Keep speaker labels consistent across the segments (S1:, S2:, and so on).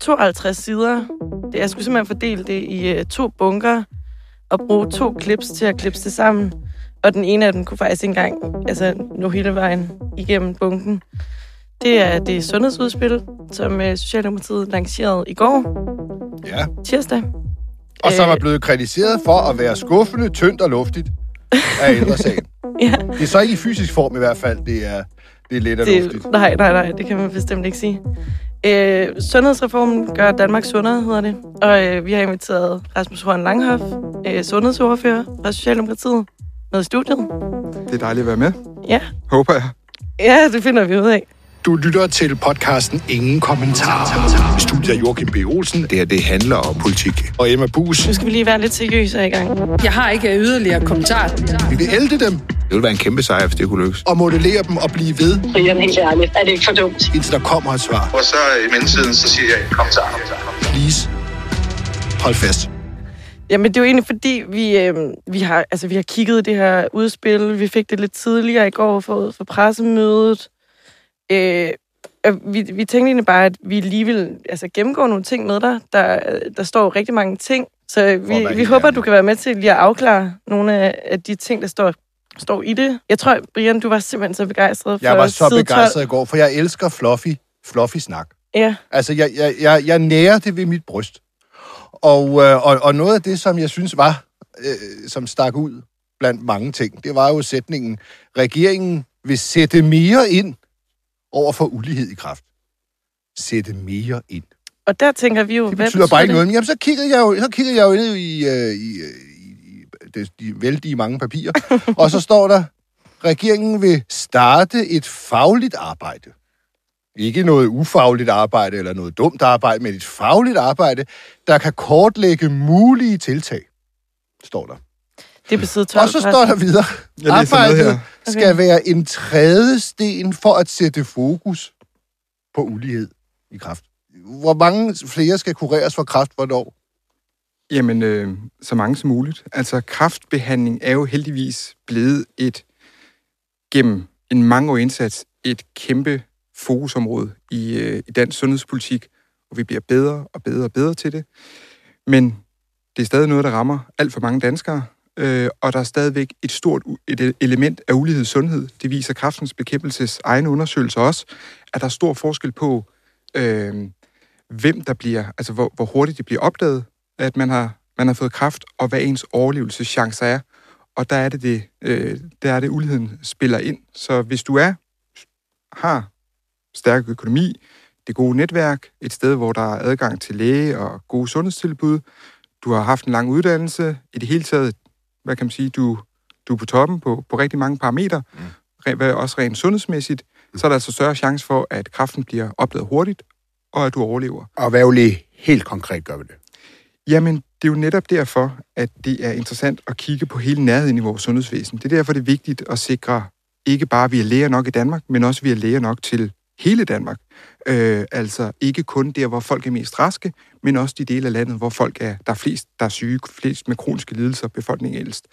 S1: 52 sider. Det, jeg skulle simpelthen fordele det i uh, to bunker og bruge to clips til at klippe det sammen. Og den ene af dem kunne faktisk ikke engang altså, nå hele vejen igennem bunken. Det er det sundhedsudspil, som uh, Socialdemokratiet lancerede i går,
S2: Ja.
S1: tirsdag.
S2: Og som
S1: Øh.
S2: er blevet kritiseret for at være skuffende, tyndt og luftigt af ældresagen.
S1: Ja,
S2: Det er så ikke i fysisk form i hvert fald, det er, det er lidt af luftigt.
S1: nej, nej, nej, det kan man bestemt ikke sige. Øh, sundhedsreformen gør Danmark sundere, hedder det. Og øh, vi har inviteret Rasmus Horn Langhoff, øh, sundhedsordfører fra Socialdemokratiet, med i studiet.
S3: Det er dejligt at være med.
S1: Ja,
S3: Håber jeg.
S1: ja det finder vi ud af.
S4: Du lytter til podcasten Ingen Kommentar. I studiet er Joachim B. Olsen.
S2: Det her, det handler om politik.
S4: Og Emma Bus.
S1: Nu skal vi lige være lidt seriøse her i gang.
S5: Jeg har ikke yderligere kommentar.
S4: Vi vil ælde dem
S2: Det ville være en kæmpe sejr, hvis det kunne lykkes.
S4: og modellere dem og blive ved,
S6: Brian, helt ærligt, er det ikke for dumt?
S4: indtil der kommer et svar.
S7: Og så i mellemtiden, så siger jeg, kom så, kom.
S4: Please. Hold fast.
S1: Jamen, det er jo egentlig fordi, vi, øh, vi, har, altså, vi har kigget det her udspil. Vi fik det lidt tidligere i går forud for pressemødet. Øh, vi, vi tænkte egentlig bare, at vi lige vil altså, gennemgå nogle ting med dig. Der, der står rigtig mange ting, så vi, vi håber,
S2: ærlig.
S1: du kan være med til lige at afklare nogle af, af de ting, der står, står i det. Jeg tror, Brian, du var simpelthen så begejstret for
S2: Jeg var så
S1: side 12.
S2: begejstret i går, for jeg elsker fluffy, fluffy snak.
S1: Ja,
S2: Altså, jeg, jeg, jeg, jeg nærer det ved mit bryst. Og, øh, og, og noget af det, som jeg synes var, øh, som stak ud blandt mange ting, det var jo sætningen, regeringen vil sætte mere ind over for ulighed i kraft. Sætte mere ind.
S1: og der tænker vi jo,
S2: Det
S1: hvad
S2: betyder bare ikke noget. Men jamen, så kiggede jeg jo, så kiggede jeg jo ind i, øh, i, i, det, de vældige mange papirer, og så står der, regeringen vil starte et fagligt arbejde. Ikke noget ufagligt arbejde eller noget dumt arbejde, men et fagligt arbejde, der kan kortlægge mulige tiltag, står der.
S1: Det er på side 12.
S2: Og så står der videre,
S3: Jeg læser med
S2: arbejdet.
S1: Okay.
S2: skal være en trædesten for at sætte fokus på ulighed i kraft. Hvor mange flere skal kureres for kraft hvornår?
S3: Jamen, øh, så mange som muligt. Altså, kraftbehandling er jo heldigvis blevet et, gennem en mangeårig indsats, et kæmpe fokusområde i, øh, i dansk sundhedspolitik, og vi bliver bedre og bedre og bedre til det. Men det er stadig noget, der rammer alt for mange danskere, øh, og der er stadigvæk et stort et element af ulighed i sundhed. Det viser kraftens bekæmpelses egne undersøgelser også, at der er stor forskel på, øh, hvem der bliver, altså hvor, hvor hurtigt det bliver opdaget, at man har, man har fået kræft, og hvad ens overlevelseschancer er. Og der er det, det, øh, der er det, uligheden spiller ind. Så hvis du er, har stærk økonomi, det gode netværk, et sted, hvor der er adgang til læge og gode sundhedstilbud, du har haft en lang uddannelse, i det hele taget, hvad kan man sige, du, du er på toppen på, på rigtig mange parametre, mm. også rent sundhedsmæssigt, så er der altså større chance for, at kræften bliver opdaget hurtigt, og at du overlever.
S4: Og hvad lige helt konkret gør vi det?
S3: Jamen, det er jo netop derfor, at det er interessant at kigge på hele nærheden i vores sundhedsvæsen. Det er derfor, det er vigtigt at sikre, ikke bare at vi er læger nok i Danmark, men også at vi er læger nok til hele Danmark. Øh, altså ikke kun der, hvor folk er mest raske, men også de dele af landet, hvor folk er, der er flest, der er syge, flest med kroniske lidelser, befolkningen ældst.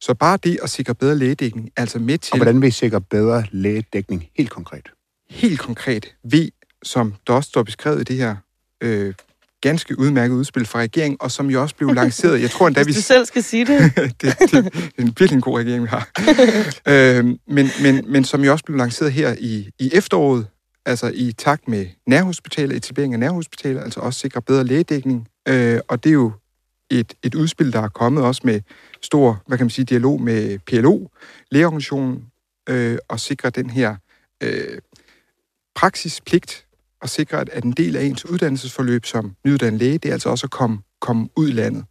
S3: Så bare det at sikre bedre lægedækning, altså med til
S4: Og hvordan vil I sikre bedre lægedækning helt konkret?
S3: helt konkret ved, som der også står beskrevet i det her øh, ganske udmærket udspil fra regeringen, og som jo også blev lanceret. Jeg tror endda, vi...
S1: Hvis du selv skal sige det.
S3: det, det, det er en virkelig en god regering, vi har. øhm, men, men, men som jo også blev lanceret her i, i efteråret, altså i takt med nærhospitaler, etablering af nærhospitaler, altså også sikre bedre lægedækning. Øh, og det er jo et, et udspil, der er kommet også med stor, hvad kan man sige, dialog med PLO, lægeorganisationen, øh, og sikre den her øh, praksispligt, at sikre, at, at en del af ens uddannelsesforløb som nyuddannet læge, det er altså også at komme, komme ud i landet.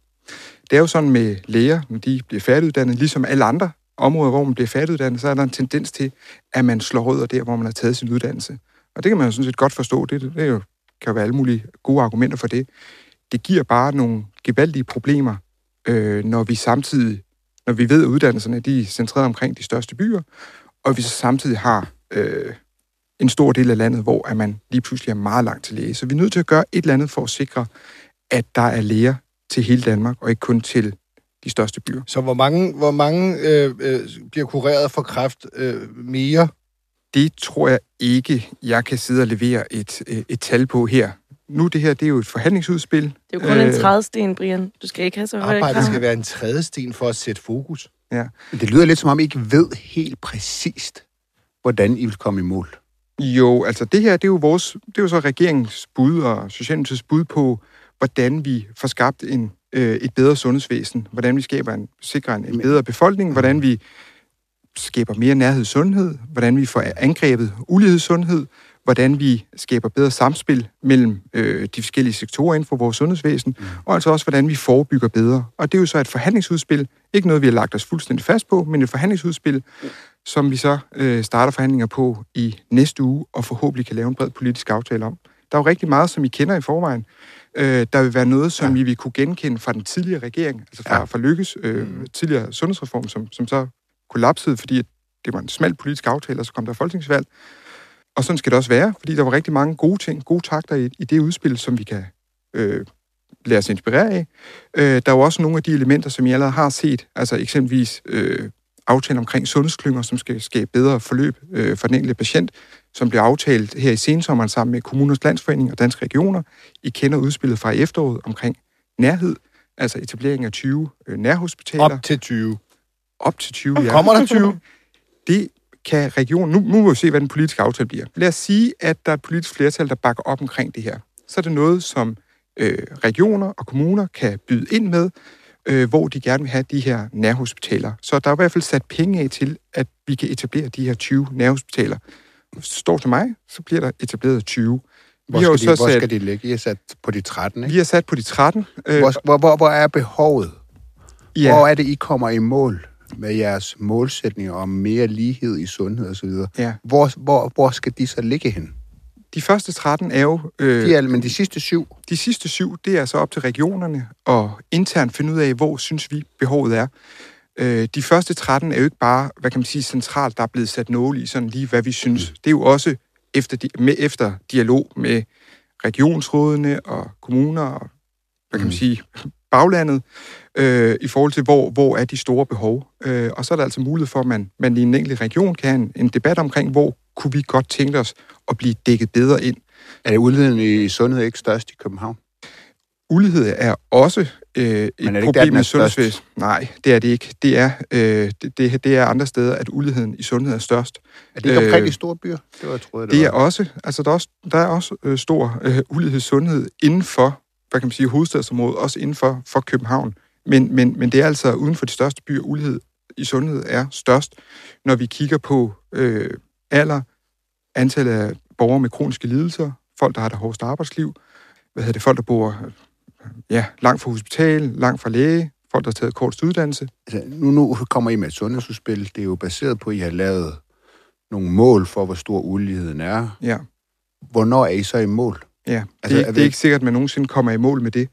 S3: Det er jo sådan med læger, når de bliver færdiguddannet, ligesom alle andre områder, hvor man bliver færdiguddannet, så er der en tendens til, at man slår rødder der, hvor man har taget sin uddannelse. Og det kan man jo sådan set godt forstå. Det, det er jo, kan jo være alle mulige gode argumenter for det. Det giver bare nogle gevaldige problemer, øh, når vi samtidig, når vi ved, at uddannelserne de er centreret omkring de største byer, og vi så samtidig har øh, en stor del af landet, hvor at man lige pludselig er meget langt til læge. Så vi er nødt til at gøre et eller andet for at sikre, at der er læger til hele Danmark, og ikke kun til de største byer.
S2: Så hvor mange, hvor mange øh, øh, bliver kureret for kræft øh, mere?
S3: Det tror jeg ikke, jeg kan sidde og levere et, øh, et tal på her. nu det her, det er jo et forhandlingsudspil.
S1: Det er jo kun øh, en trædesten, Brian. Du skal ikke have så høje
S2: Arbejdet skal være en tredje sten for at sætte fokus.
S8: Det lyder lidt som om, I ikke ved helt præcist, hvordan I vil komme i mål.
S3: Jo, altså det her, det er jo, vores, det er jo så regeringens bud og Socialdemokratiets bud på, hvordan vi får skabt en, øh, et bedre sundhedsvæsen, hvordan vi skaber en, sikrer en, en bedre befolkning, hvordan vi skaber mere nærhed i sundhed, hvordan vi får angrebet ulighedssundhed, hvordan vi skaber bedre samspil mellem øh, de forskellige sektorer inden for vores sundhedsvæsen, mm. og altså også, hvordan vi forebygger bedre. Og det er jo så et forhandlingsudspil, ikke noget, vi har lagt os fuldstændig fast på, men et forhandlingsudspil, som vi så øh, starter forhandlinger på i næste uge, og forhåbentlig kan lave en bred politisk aftale om. Der er jo rigtig meget, som I kender i forvejen. Øh, der vil være noget, som ja. I vil kunne genkende fra den tidligere regering, altså fra, ja. fra Lykkes øh, mm. tidligere sundhedsreform, som, som så kollapsede, fordi det var en smal politisk aftale, og så kom der folketingsvalg. Og sådan skal det også være, fordi der var rigtig mange gode ting, gode takter i, i det udspil, som vi kan øh, lade os inspirere af. Øh, der er jo også nogle af de elementer, som I allerede har set, altså eksempelvis øh, aftalen omkring sundhedsklynger, som skal skabe bedre forløb øh, for den enkelte patient, som bliver aftalt her i sensommeren sammen med Kommuners Landsforening og Danske Regioner. I kender udspillet fra efteråret omkring nærhed, altså etablering af 20 øh, nærhospitaler.
S2: Op til 20.
S3: Op til 20, ja.
S2: Kommer der 20?
S3: Det kan regionen... Nu, nu må vi se, hvad den politiske aftale bliver. Lad os sige, at der er et politisk flertal, der bakker op omkring det her. Så er det noget, som øh, regioner og kommuner kan byde ind med, øh, hvor de gerne vil have de her nærhospitaler. Så der er i hvert fald sat penge af til, at vi kan etablere de her 20 nærhospitaler. Står til mig, så bliver der etableret 20.
S8: Hvor,
S3: Vi har
S8: skal, de,
S3: så
S8: hvor
S3: sat-
S8: skal de ligge? I er sat på de 13, ikke?
S3: Vi har sat på de 13. Øh,
S8: Hvor, hvor, hvor, hvor er behovet?
S3: ja,
S8: Hvor er det, I kommer i mål med jeres målsætninger om mere lighed i sundhed osv.?
S3: ja.
S8: Hvor, hvor, hvor skal de så ligge hen?
S3: De første 13 er jo... Øh,
S8: De er, men de sidste syv,
S3: De sidste syv, det er så op til regionerne og internt finde ud af, hvor synes vi behovet er. Øh, de første 13 er jo ikke bare, hvad kan man sige, centralt, der er blevet sat nåle i, sådan lige hvad vi synes. Det er jo også efter, di- med, efter dialog med regionsrådene og kommuner og, hvad kan man sige, baglandet, øh, i forhold til, hvor, hvor er de store behov. Øh, og så er der altså mulighed for, at man, man i en enkelt region kan have en, en debat omkring, hvor kunne vi godt tænke os at blive dækket bedre ind.
S8: er det uligheden i sundhed ikke størst i København?
S3: Ulighed er også øh, et
S8: Men er det ikke der,
S3: problem
S8: er
S3: i sundhedsvæsenet. Nej, det er det ikke. Det er, øh, det, det, er andre steder, at uligheden i sundhed er størst.
S8: Er det ikke omkring
S3: Øh,
S8: de store byer? Det var, jeg troede, det,
S3: Det er
S8: var.
S3: også, altså der er også, der er også øh, stor øh, ulighed i sundhed inden for, hvad kan man sige, hovedstadsområdet, også inden for, for København. Men, men, men det er altså uden for de største byer, ulighed i sundhed er størst, når vi kigger på øh, alder, antallet af borgere med kroniske lidelser, folk, der har det hårdeste arbejdsliv, hvad hedder det, folk, der bor ja, langt fra hospital, langt fra læge, folk, der har taget kortest uddannelse.
S8: Altså, nu, nu kommer I med et sundhedsudspil. Det er jo baseret på, at I har lavet nogle mål for, hvor stor uligheden er.
S3: Ja,
S8: Hvornår er I så i mål?
S3: ja.
S8: Altså,
S3: det,
S8: er
S3: er
S8: vi-
S3: det er ikke sikkert, at man nogensinde kommer i mål med det.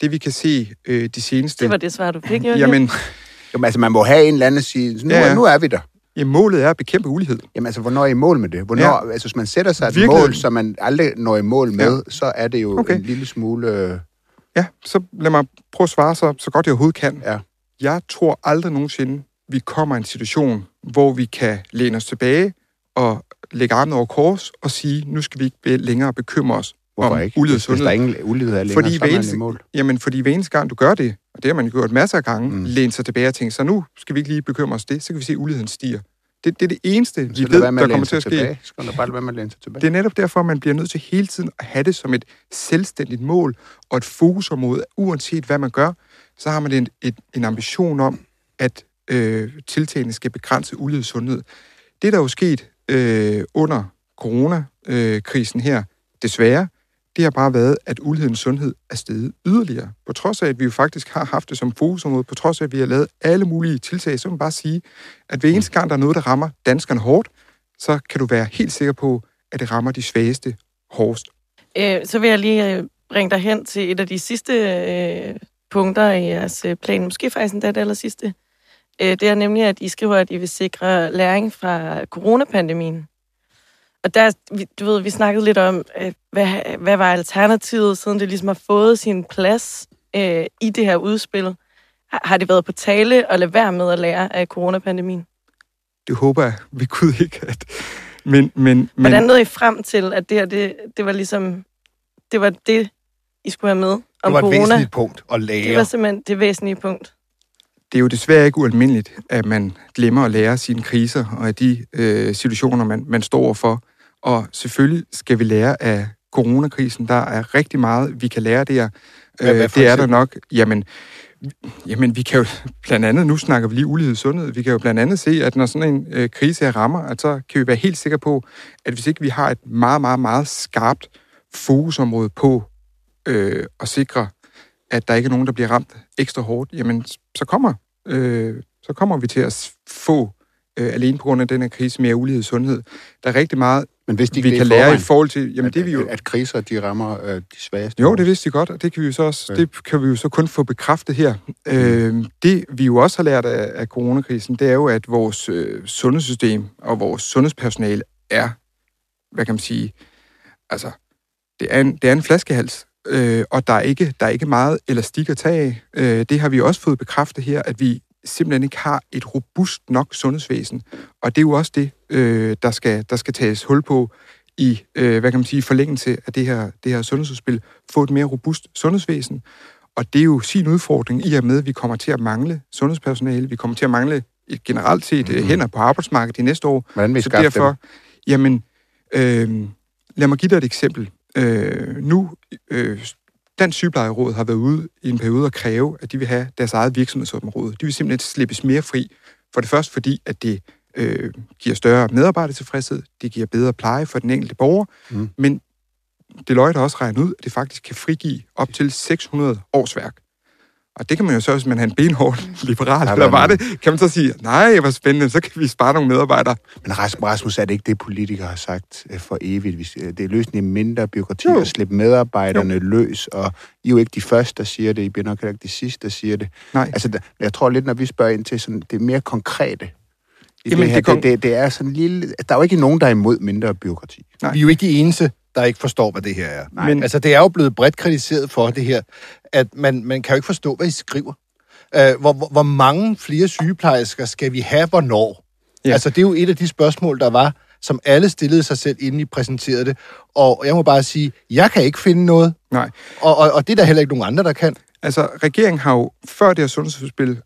S3: Det vi kan se øh, de seneste...
S1: Det var det svar, du fik, jo.
S3: Jamen,
S8: Jamen, altså, man må have en eller anden sige, nu,
S3: ja,
S8: ja. nu er vi der.
S3: Ja, målet er at bekæmpe ulighed.
S8: Jamen, altså, hvornår er I mål med det? Hvornår, ja. Altså, hvis man sætter sig et
S3: Virkeligheden-
S8: mål, som man aldrig når i mål med, ja. så er det jo
S3: Okay.
S8: en lille smule... Øh,
S3: Ja, så lad mig prøve at svare så, så godt jeg overhovedet kan.
S8: Ja.
S3: Jeg tror aldrig nogensinde, vi kommer i en situation, hvor vi kan læne os tilbage og lægge armene over kors og sige, nu skal vi ikke længere bekymre os
S8: hvorfor
S3: om
S8: ikke?
S3: ulighed i
S8: Hvis, hvis der
S3: sundhed.
S8: ingen ulighed er længere,
S3: Fordi
S8: så er
S3: eneste-
S8: i mål.
S3: Jamen, fordi hver eneste gang, du gør det, og det har man jo gjort masser af gange,
S8: Mm.
S3: læne sig tilbage og tænke, så nu skal vi ikke lige bekymre os det, så kan vi se, at uligheden stiger. Det, det er det eneste, vi ved, der kommer til at ske.
S8: tilbage. Skal du bare være med at sig tilbage.
S3: Det er netop derfor, man bliver nødt til hele tiden at have det som et selvstændigt mål og et fokusområde. Uanset hvad man gør, så har man en, et, en ambition om, at øh, tiltagene skal begrænse ulighed sundhed. Det, der er jo sket øh, under coronakrisen her, desværre, det har bare været, at uligheden sundhed er steget yderligere. På trods af, at vi jo faktisk har haft det som fokusområde, på trods af, at vi har lavet alle mulige tiltag, så vil man bare sige, at hver eneste gang, der er noget, der rammer danskerne hårdt, så kan du være helt sikker på, at det rammer de svageste hårdest.
S1: Øh, så vil jeg lige øh, bringe dig hen til et af de sidste øh, punkter i jeres øh, plan. Måske faktisk endda det aller sidste. Øh, det er nemlig, at I skriver, at I vil sikre læring fra coronapandemien. Og der, du ved, vi snakkede lidt om, hvad, hvad var alternativet, siden det ligesom har fået sin plads øh, i det her udspil. Har, det været på tale at lade være med at lære af coronapandemien?
S3: Det håber jeg ved Gud ikke. At... Men, men, men
S1: Hvordan nåede I frem til, at det her, det, det var ligesom det var det, I skulle have med om
S2: Det var et
S1: corona.
S2: væsentligt punkt at
S1: Det
S2: lære.
S1: var simpelthen det væsentlige punkt.
S3: Det er jo desværre ikke ualmindeligt, at man glemmer at lære sine kriser og af de øh, situationer, man, man står for. Og selvfølgelig skal vi lære af coronakrisen. Der er rigtig meget, vi kan lære der.
S2: Hvad- hvad for
S3: det er der nok. Jamen, jamen, vi kan jo blandt andet, nu snakker vi lige ulighed i sundhed, vi kan jo blandt andet se, at når sådan en øh, krise her rammer, at så kan vi være helt sikre på, at hvis ikke vi har et meget, meget, meget skarpt fokusområde på øh, at sikre, at der ikke er nogen, der bliver ramt ekstra hårdt, jamen så kommer, øh, så kommer vi til at få, øh, alene på grund af den her krise, mere ulighed i sundhed. Der er rigtig meget,
S8: Men hvis de
S3: vi kan lære i forhold til... Jamen
S8: at,
S3: det er vi jo...
S8: at, kriser, de rammer øh, de svageste.
S3: Jo, det vidste de godt, og det kan vi jo så også,
S8: Ja.
S3: det kan vi jo så kun få bekræftet her. Øh, det vi jo også har lært af, af coronakrisen, det er jo, at vores øh, sundhedssystem og vores sundhedspersonale er, hvad kan man sige, altså, det er en, det er en flaskehals, øh, og der er, ikke, der er ikke meget elastik at tage af. Øh, det har vi også fået bekræftet her, at vi simpelthen ikke har et robust nok sundhedsvæsen. Og det er jo også det, øh, der, skal, der skal tages hul på i, øh, hvad kan man sige, forlængelse af det her, det her sundhedsudspil. Få et mere robust sundhedsvæsen. Og det er jo sin udfordring i og med, at vi kommer til at mangle sundhedspersonale. Vi kommer til at mangle et generelt set mm. hænder på arbejdsmarkedet de næste år.
S8: Hvordan vil I
S3: Så derfor,
S8: dem?
S3: jamen, øh, lad mig give dig et eksempel. Øh, nu, øh, Dansk Sygeplejeråd har været ude i en periode at kræve, at de vil have deres eget virksomhedsområde. De vil simpelthen slippes mere fri. For det første fordi, at det øh, giver større medarbejdertilfredshed, det giver bedre pleje for den enkelte borger, mm. men Deloitte har også regnet ud, at det faktisk kan frigive op til 600 årsværk. Og det kan man jo så, hvis man er en benhård liberal,
S8: Ja,
S3: eller var det, kan man så sige, nej, hvor spændende, så kan vi spare nogle medarbejdere.
S8: Men Rasmus, er det ikke det, politikere har sagt øh, for evigt? Øh, det er løsningen mindre byråkrati
S3: Jo.
S8: at slippe medarbejderne jo. løs, og I er jo ikke de første, der siger det, I bliver nok ikke de sidste, der siger det.
S3: Nej.
S8: Altså, jeg tror lidt, når vi spørger ind til sådan, det mere konkrete, i
S3: Jamen,
S8: det, her,
S3: det
S8: det, det, det, er sådan en lille... Der er jo ikke nogen, der er imod mindre byråkrati.
S3: Nej.
S2: Vi er jo ikke de eneste, der ikke forstår, hvad det her er.
S3: Nej. Men-
S2: Altså, det er jo blevet bredt kritiseret for det her, at man, man kan jo ikke forstå, hvad I skriver. Uh, hvor, hvor, hvor mange flere sygeplejersker skal vi have, hvornår?
S3: Ja.
S2: Altså, det er jo et af de spørgsmål, der var, som alle stillede sig selv, inden I præsenterede det. Og jeg må bare sige, jeg kan ikke finde noget,
S3: Nej,
S2: og, og, og det er der heller ikke nogen andre, der kan.
S3: altså regeringen har jo før det her sundhedsudspil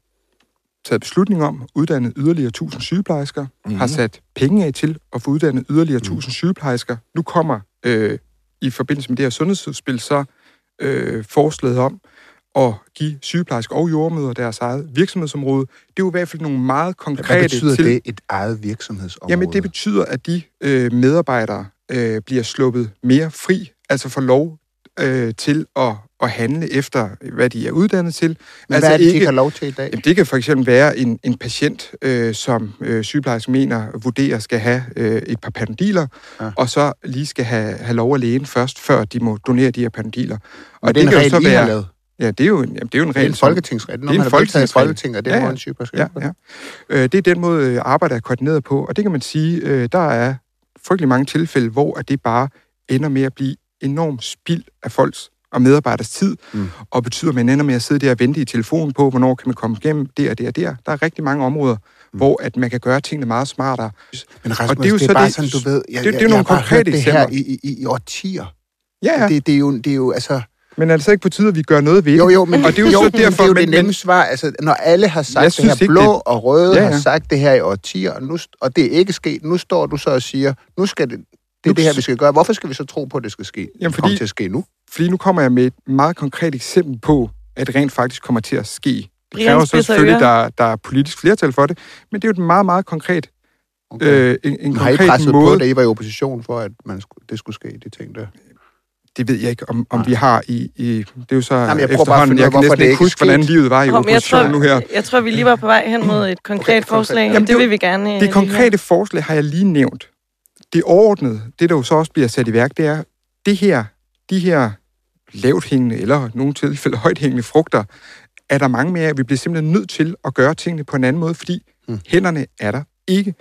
S3: taget beslutning om uddanne yderligere 1000 sygeplejersker, mm. har sat penge af til at få uddannet yderligere 1000 sygeplejersker. Nu kommer øh, i forbindelse med det her sundhedsudspil så øh, forslaget om at give sygeplejersker og jordmøder deres eget virksomhedsområde. Det er jo i hvert fald nogle meget konkrete
S8: Hvad betyder
S3: til...
S8: det, et eget virksomhedsområde?
S3: Jamen, det betyder, at de øh, medarbejdere øh, bliver sluppet mere fri, altså får lov øh, til at, at handle efter, hvad de er uddannet til.
S8: Men
S3: altså
S8: hvad er det, de ikke har lov til i dag?
S3: Jamen, det kan for eksempel være en, en patient, øh, som øh, sygeplejersken mener, vurderer skal have øh, et par panodiler,
S8: Ja.
S3: og så lige skal have, have lov at lægen først, før de må donere de her panodiler.
S8: Og det er en
S3: kan jo
S8: regel,
S3: så være-
S8: lavet.
S3: Ja, det er jo en, jamen, det er jo en
S8: Det er
S3: regel.
S8: en
S3: som-
S8: folketingsregel.
S3: det er en
S8: Når i
S3: folketingsregel.
S8: Folketinget, det er
S3: Ja,
S8: ja,
S3: ja.
S8: en sygeplejerske.
S3: Ja, ja. Øh, det er den måde, øh, arbejdet er koordineret på, og det kan man sige, øh, der er frygtelig mange tilfælde, hvor at det bare ender med at blive enormt spild af folks og medarbejders tid,
S8: Mm.
S3: og betyder, at man ender med at sidde der og vente i telefonen på, hvornår kan man komme igennem det og det og der. Der er rigtig mange områder, mm. hvor at man kan gøre tingene meget smartere.
S8: Men Rasmus,
S3: Og det er jo
S8: det er
S3: så
S8: bare
S3: det-
S8: sådan, du ved... Jeg,
S3: det- det er
S8: jeg, jeg
S3: nogle
S8: har
S3: konkrete
S8: hørt det her i, i, i årtier.
S3: Ja, ja.
S8: Det, det, er jo, det er jo, altså...
S3: Men er det så ikke på tide, at vi gør noget ved det?
S8: Jo, jo, men,
S3: og det er jo,
S8: jo,
S3: så
S8: men
S3: derfor,
S8: det er jo
S3: men,
S8: det nemme svar. Altså, når alle har sagt det her, blå
S3: det-
S8: og røde
S3: Ja,
S8: har
S3: ja.
S8: sagt det her i årtier, og, nu, og det er ikke sket, nu står du så og siger, nu skal det, det er det her, vi skal gøre. Hvorfor skal vi så tro på, at det skal ske?
S3: Jamen,
S8: kommer
S3: fordi-
S8: til at ske nu.
S3: fordi nu kommer jeg med et meget konkret eksempel på, at det rent faktisk kommer til at ske. Det
S1: Brian
S3: kræver så selvfølgelig, der, der er politisk flertal for det, men det er jo et meget, meget konkret,
S8: Okay.
S3: øh, en, en
S8: Men har I presset
S3: måde.
S8: på, da I var i opposition for, at man skulle, det skulle ske, de ting der?
S3: Det ved jeg ikke, om, om vi har i, i... Det er jo så
S8: Jamen, jeg prøver bare at
S3: efterhånden. Jeg kan næsten
S8: det
S3: ikke huske, hvordan livet var i
S1: Hov, men jeg
S3: opposition
S1: tror,
S3: nu her.
S1: Jeg tror, vi lige var på vej hen mod et konkret
S8: Okay,
S1: forslag.
S8: Jamen,
S1: Jamen,
S3: det
S1: det vil vi gerne øh,
S3: Det
S1: lige
S3: konkrete forslag har jeg lige nævnt. Det overordnede, det der jo så også bliver sat i værk, det er, det her, de her lavt hængende, eller nogle tilfælde højt hængende frugter, er der mange mere af. Vi bliver simpelthen nødt til at gøre tingene på en anden måde, fordi
S8: Mm.
S3: hænderne er der ikke.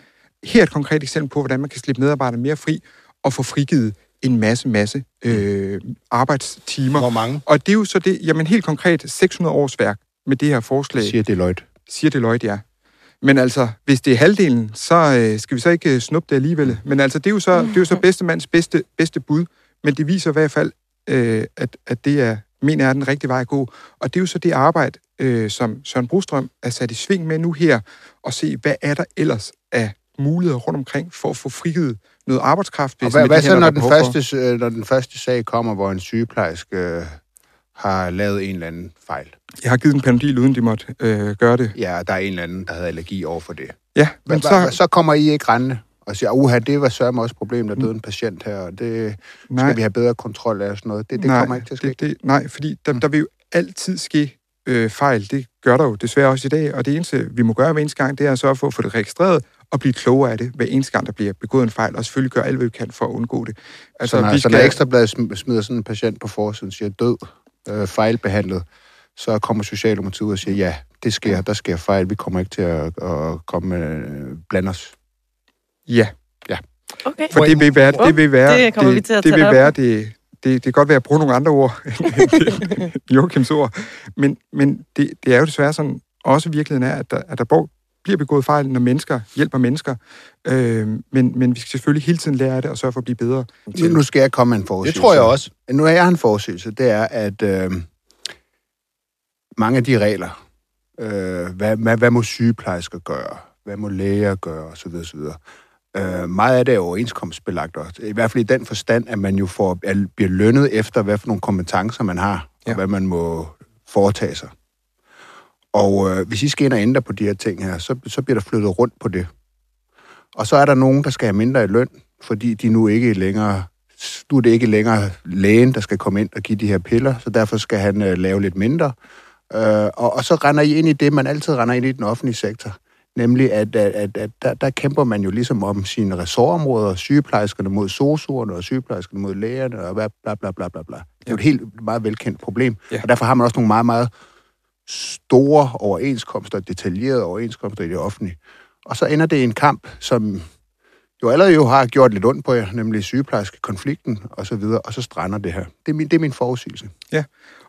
S3: Her er et konkret eksempel på, hvordan man kan slippe medarbejdere mere fri og få frigivet en masse, masse øh, arbejdstimer.
S2: Hvor mange?
S3: Og det er jo så det, jamen helt konkret 600 års værk med det her forslag
S8: Siger Deloitte.
S3: siger Deloitte, ja. Men altså, hvis det er halvdelen, så øh, skal vi så ikke øh, snuppe det alligevel. Men altså, det er jo så, det er jo så bedste mands bedste, bedste bud. Men det viser i hvert fald øh, at, at det er, mener jeg, er den rigtige vej at gå. Og det er jo så det arbejde, øh, som Søren Brostrøm er sat i sving med nu her, og se, hvad er der ellers af muligheder rundt omkring for at få frigivet noget arbejdskraft.
S8: Og hvad, hvad så, når den,
S3: for?
S8: første, øh, når den første sag kommer, hvor en sygeplejerske har lavet en eller anden fejl?
S3: Jeg har givet en panodil, uden de måtte øh, gøre det.
S8: Ja, der er en eller anden, der havde allergi over for det.
S3: Ja,
S8: Men
S3: men
S8: så,
S3: så...
S8: kommer I ikke rendende og siger, uha, det var sørme også problem, der døde en patient her, og det
S3: Nej.
S8: skal vi have bedre kontrol af og sådan noget. Det, det
S3: nej,
S8: kommer ikke til at ske.
S3: Det, det, nej, fordi der, der vil jo altid ske øh, fejl. Det gør der jo desværre også i dag, og det eneste, vi må gøre hver eneste gang, det er at sørge for at få det registreret og blive klogere af det, hver eneste gang, der bliver begået en fejl, og selvfølgelig gøre alt, hvad vi kan for at undgå det.
S8: Altså, så når, så når Ekstrabladet sm- smider sådan en patient på forsiden og siger, død, øh, fejlbehandlet, så kommer Socialdemokratiet ud og siger, ja, det sker, der sker fejl, vi kommer ikke til at, at komme øh, blande os.
S3: Ja,
S1: Okay.
S3: for det vil være, det vil være,
S1: Det kommer vi til at
S3: det vil være, det, det, det kan godt være at bruge nogle andre ord end Joachims ord, men, men det, det er jo desværre sådan, også virkeligheden er, at der, at der bor- bliver begået fejl, når mennesker hjælper mennesker, øh, men, men vi skal selvfølgelig hele tiden lære af det og sørge for at blive bedre.
S8: Nu, nu skal jeg komme med en forudsigelse.
S2: Det tror jeg også.
S8: Nu er jeg en forudsigelse, det er, at øh, mange af de regler, øh, hvad, hvad, hvad må sygeplejersker gøre, hvad må læger gøre, osv. osv. Øh, meget af det er overenskomstbelagt også. I hvert fald i den forstand, at man jo får, er, bliver lønnet efter, hvad for nogle kompetencer man har. Ja. og hvad man må foretage sig. Og øh, hvis I skal ind og ændre på de her ting her, så, så bliver der flyttet rundt på det. Og så er der nogen, der skal have mindre i løn, fordi de nu ikke længere nu er det ikke længere lægen, der skal komme ind og give de her piller, så derfor skal han øh, lave lidt mindre. Øh, og, og så render I ind i det, man altid render ind i den offentlige sektor. Nemlig, at, at, at, at der, der kæmper man jo ligesom om sine ressortområder, sygeplejerskerne mod sosuerne, og sygeplejerskerne mod lægerne, og bla bla bla bla bla. Det er jo et helt meget velkendt problem.
S3: Ja.
S8: Og derfor har man også nogle meget, meget store overenskomster, detaljerede overenskomster i det offentlige. Og så ender det i en kamp, som jo allerede jo har gjort lidt ondt på jer, nemlig sygeplejerske konflikten og så videre, og så strander det her. Det er min, det er min forudsigelse.
S3: Ja,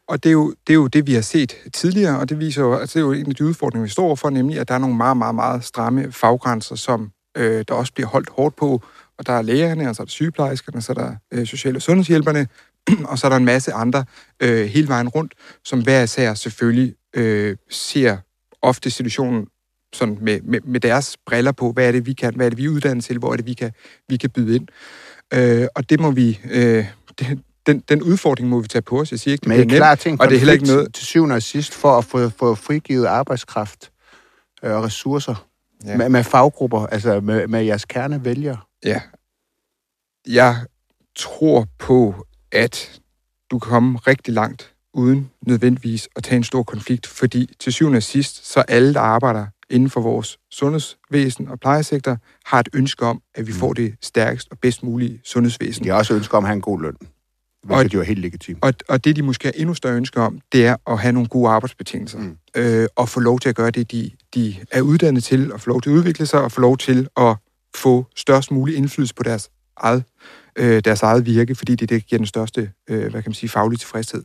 S3: Og det er, jo, det er jo det, vi har set tidligere, og det viser jo, altså det er jo en af de udfordringer, vi står overfor, nemlig at der er nogle meget, meget, meget stramme faggrænser, som øh, der også bliver holdt hårdt på. Og der er lægerne, og så er der sygeplejerskerne, og så er der øh, sociale og sundhedshjælperne, og så er der en masse andre øh, hele vejen rundt, som hver især selvfølgelig øh, ser ofte situationen sådan med, med, med deres briller på, hvad er det, vi kan, hvad er det, vi er uddannet til, hvor er det, vi kan, vi kan byde ind. Øh, og det må vi, øh, det, den, den udfordring må vi tage på os. Jeg siger ikke, det
S8: Men er I
S3: bliver
S8: klar
S3: nemt,
S8: til en
S3: og det er heller ikke noget...
S8: til syvende og sidst for at få, få frigivet arbejdskraft øh, og ressourcer
S3: ja.
S8: med, med faggrupper, altså med, med jeres kernevælgere?
S3: Ja. Jeg tror på, at du kan komme rigtig langt uden nødvendigvis at tage en stor konflikt, fordi til syvende og sidst, så alle, der arbejder inden for vores sundhedsvæsen og plejesektor, har et ønske om, at vi får det stærkest og bedst mulige sundhedsvæsen.
S8: De har også ønsker om at have en god løn, hvilket
S3: Og-
S8: jo er helt legitimt.
S3: Og, og det, de måske har endnu større ønsker om, det er at have nogle gode arbejdsbetingelser. Mm. Øh, og få lov til at gøre det, de, de er uddannet til, og få lov til at udvikle sig, og få lov til at få størst mulig indflydelse på deres eget, øh, deres eget virke, fordi det det, giver den største øh, hvad kan man sige, faglige tilfredshed.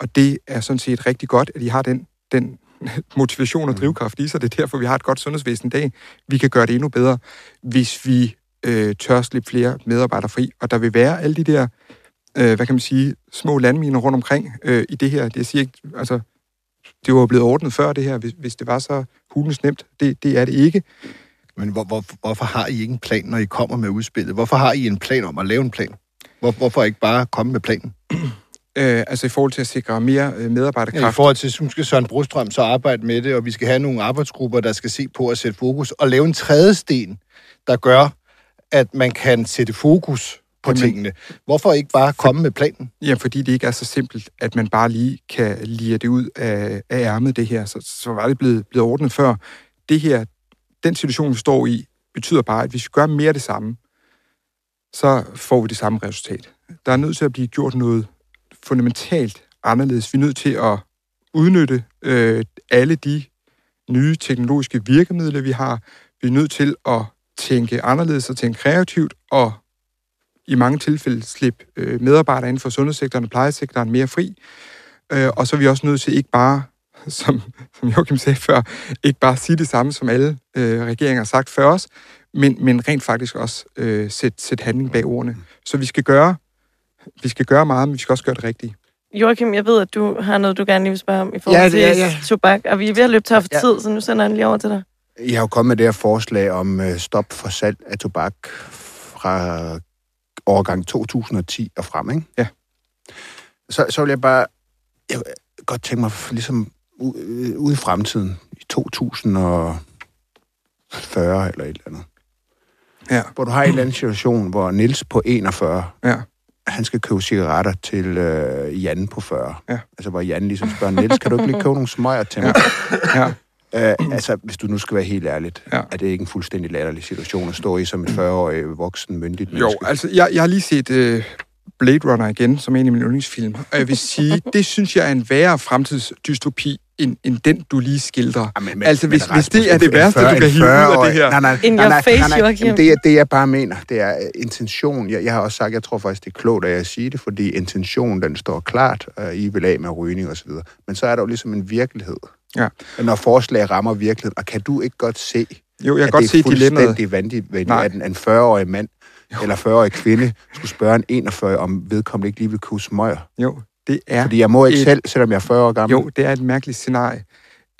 S3: Og det er sådan set rigtig godt, at de har den, den motivation og drivkraft i sig. Det er derfor, vi har et godt sundhedsvæsen i dag. Vi kan gøre det endnu bedre, hvis vi øh, tør slippe flere medarbejdere fri. Og der vil være alle de der øh, hvad kan man sige, små landminer rundt omkring øh, i det her. Det, jeg siger ikke, altså, det var jo blevet ordnet før det her, hvis, hvis det var så hulens nemt. Det, det er det ikke.
S2: Men hvor, hvor, hvorfor har I ikke en plan, når I kommer med udspillet? Hvorfor har I en plan om at lave en plan? Hvor, hvorfor ikke bare komme med planen?
S3: Øh, altså i forhold til at sikre mere øh,
S2: Ja, I
S3: medarbejderkraft.
S2: forhold til, nu skal Søren Brostrøm så arbejde med det, og vi skal have nogle arbejdsgrupper, der skal se på at sætte fokus, og lave en tredje sten, der gør, at man kan sætte fokus på
S3: Jamen-
S2: tingene. Hvorfor ikke bare komme med planen?
S3: Ja, fordi det ikke er så simpelt, at man bare lige kan lire det ud af, af ærmet, det her. Så, så var det blevet, blevet ordnet før. Det her, den situation, vi står i, betyder bare, at hvis vi gør mere af det samme, så får vi det samme resultat. Der er nødt til at blive gjort noget fundamentalt anderledes. Vi er nødt til at udnytte øh, alle de nye teknologiske virkemidler, vi har. Vi er nødt til at tænke anderledes og tænke kreativt og i mange tilfælde slippe øh, medarbejdere inden for sundhedssektoren og plejesektoren mere fri. Øh, og så er vi også nødt til ikke bare, som, som Joachim sagde før, ikke bare sige det samme, som alle øh, regeringer har sagt før os, men, men rent faktisk også øh, sætte sæt handling bag ordene. Så vi skal gøre vi skal gøre meget, men vi skal også gøre det rigtige.
S1: Joachim, jeg ved, at du har noget, du gerne lige vil spørge om i forhold
S8: Ja,
S1: ja,
S8: det-
S1: til
S8: ja, ja.
S1: tobak, og vi er ved at løbe tør for
S8: Ja.
S1: tid, så nu sender jeg den lige over til dig.
S8: Jeg har jo kommet med det her forslag om øh, stop for salg af tobak fra årgang 2010 og frem, ikke?
S3: Ja.
S8: Så, så vil jeg bare jeg vil godt tænke mig ligesom øh, ude i fremtiden, i 2040 eller et eller andet,
S3: Ja.
S8: hvor du har en eller anden situation, hvor Nils på 41,
S3: Ja.
S8: han skal købe cigaretter til øh, Jan på 40.
S3: Ja.
S8: Altså, hvor Jan ligesom spørger, Nils, kan du ikke lige købe nogle smøger til mig?
S3: Ja.
S8: Øh, altså, hvis du nu skal være helt ærligt,
S3: Ja.
S8: ja. er det ikke en fuldstændig latterlig situation at stå i som et 40-årig voksen myndigt
S3: Jo,
S8: menneske?
S3: altså, jeg, jeg har lige set uh, Blade Runner igen, som en af mine yndlingsfilm. Og jeg vil sige, det synes jeg er en værre fremtidsdystopi, end, end den, du lige skildrer.
S8: Jamen, men-
S3: altså,
S8: men
S3: hvis, hvis
S8: Rasmus,
S3: det er det værste,
S8: 40
S3: du kan hive ud af
S8: 40-årig
S3: det her.
S8: Nej, nej,
S1: In
S8: nej, nej,
S1: face,
S8: nej, nej.
S1: Joachim.
S8: Jamen, det, er- det, jeg bare mener, det er øh, intention. Jeg, jeg har også sagt, jeg tror faktisk, det er klogt, at jeg siger det, fordi intentionen, den står klart, og I vil af med rygning og så videre. Men så er der jo ligesom en virkelighed.
S3: Ja.
S8: Når forslag rammer virkeligheden, og kan du ikke godt se,
S3: Jo, jeg kan
S8: at
S3: godt
S8: det
S3: se
S8: er
S3: dilemmaet.
S8: fuldstændig vanvittigt, at en, en 40-årig mand eller 40-årig kvinde skulle spørge en 41 om vedkommende ikke lige vil købe smøger.
S3: Jo, det er,
S8: Fordi jeg må ikke
S3: et-
S8: selv, selvom jeg er 40 år gammel.
S3: jo, det er et mærkeligt scenarie.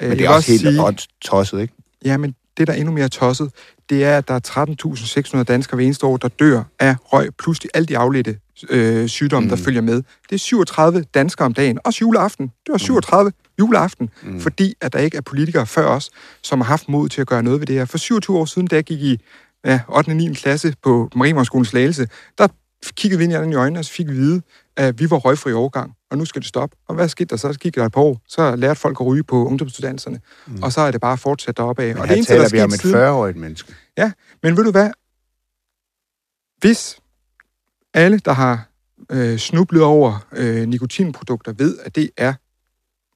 S3: Øh,
S8: men
S3: jeg
S8: det er
S3: vil
S8: også helt
S3: sige-
S8: tosset, ikke?
S3: Ja, men det, der er endnu mere tosset, det er, at der er 13.600 danskere hver eneste år, der dør af røg, plus de, alle de afledte øh, sygdomme, mm. der følger med. Det er 37 danskere om dagen, også juleaften. Det var 37 juleaften, mm. fordi at der ikke er politikere før os, som har haft mod til at gøre noget ved det her. For 27 år siden, da jeg gik i ja, 8. og 9. klasse på Mariemordskolens Slagelse, der kiggede vi ind i øjnene, og så fik vi vide, at vi var røgfri overgang, og nu skal det stoppe. Og hvad skete der så? Så gik der et par år, så lærte folk at ryge på ungdomsuddannelserne, mm. og så er det bare fortsat deroppe af.
S8: Men
S3: og
S8: her
S3: eneste, der
S8: taler
S3: er
S8: vi om et
S3: siden-
S8: 40-årigt menneske.
S3: Ja, men ved du hvad? Hvis alle, der har øh, snublet over øh, nikotinprodukter, ved, at det er,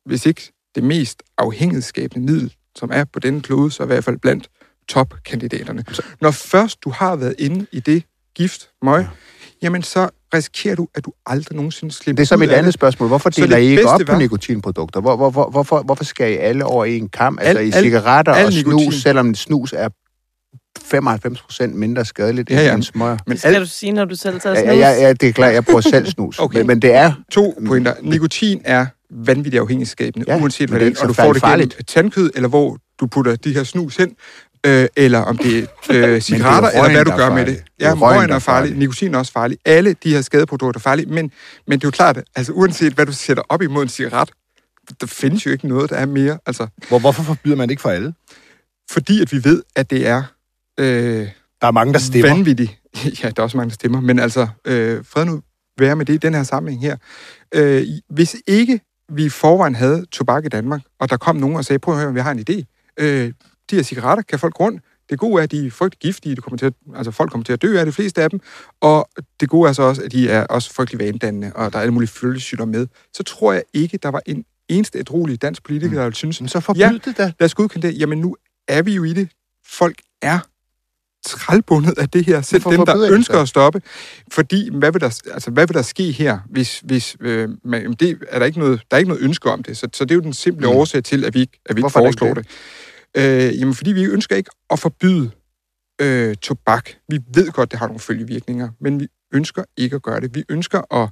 S3: hvis ikke det mest afhængighedsskabende middel, som er på denne klode, så i hvert fald blandt topkandidaterne. Når først du har været inde i det gift, møg, ja. jamen så risikerer du, at du aldrig nogensinde slipper
S8: Det er mit
S3: af
S8: andet spørgsmål. Hvorfor deler
S3: det
S8: I ikke op på
S3: var-
S8: nikotinprodukter? Hvor, hvor, hvor, hvorfor, hvorfor skal I alle over i en kamp? Altså
S3: Al-
S8: i
S3: al-
S8: cigaretter
S3: al
S8: og snus,
S3: nikotin.
S8: selvom snus er 95 procent mindre skadeligt
S3: Ja, ja.
S8: end smøger.
S3: Men
S1: Det skal
S3: alt,
S1: du sige, når du selv tager
S8: Ja,
S1: snus.
S8: ja, ja, det er klart, jeg bruger selv snus.
S3: Okay.
S8: men, men det er...
S3: to pointer. Nikotin er vanvittigt afhængighedsskabende,
S8: Ja,
S3: ja, uanset hvad
S8: det er
S3: det Og du får det gennem
S8: farligt.
S3: tandkød, eller hvor du putter de her snus hen, øh, eller om det er øh, cigaretter, eller
S8: røgen,
S3: hvad du gør
S8: er
S3: med det.
S8: Det er
S3: Ja,
S8: røgen,
S3: røgen er
S8: er
S3: farlig,
S8: farlig.
S3: nikotin er også farlig. Alle de her skadeprodukter er farlige, men, men det er jo klart, altså uanset hvad du sætter op imod en cigaret, der findes jo ikke noget, der er mere, altså
S2: Hvor, hvorfor forbyder man det ikke for alle?
S3: fordi at vi ved, at det er øh,
S2: Der er mange, der stemmer.
S3: vanvittigt. Ja, der er også mange, der stemmer, men altså, øh, fred nu være med det i den her sammenhæng her. Øh, hvis ikke vi i forvejen havde tobak i Danmark, og der kom nogen og sagde, prøv at høre, vi har en idé. Øh, de her cigaretter kan folk rundt. Det gode er, at de er frygtelig giftige. De kommer til at, altså, folk kommer til at dø af de fleste af dem. Og det gode er så også, at de er også frygtelig vanedannende, og der er alle mulige følgesygdomme med. Så tror jeg ikke, der var en eneste ædrolig dansk politiker, der ville synes,
S2: Men så forbyd
S3: Ja.
S2: det da.
S3: lad os godkende det. Jamen, nu er vi jo i det. Folk er trælbundet af det her, selv dem, der
S8: det
S3: ønsker at stoppe. Fordi, hvad vil der, altså, hvad vil der ske her, hvis, hvis øh, man, det er der ikke noget, der er ikke noget ønske om det. Så, så det er jo den simple
S8: Mm.
S3: årsag til, at vi ikke, at vi ikke foreslår
S8: ikke
S3: det. Øh, jamen, fordi vi ønsker ikke at forbyde øh, tobak. Vi ved godt, det har nogle følgevirkninger, men vi ønsker ikke at gøre det. Vi ønsker at,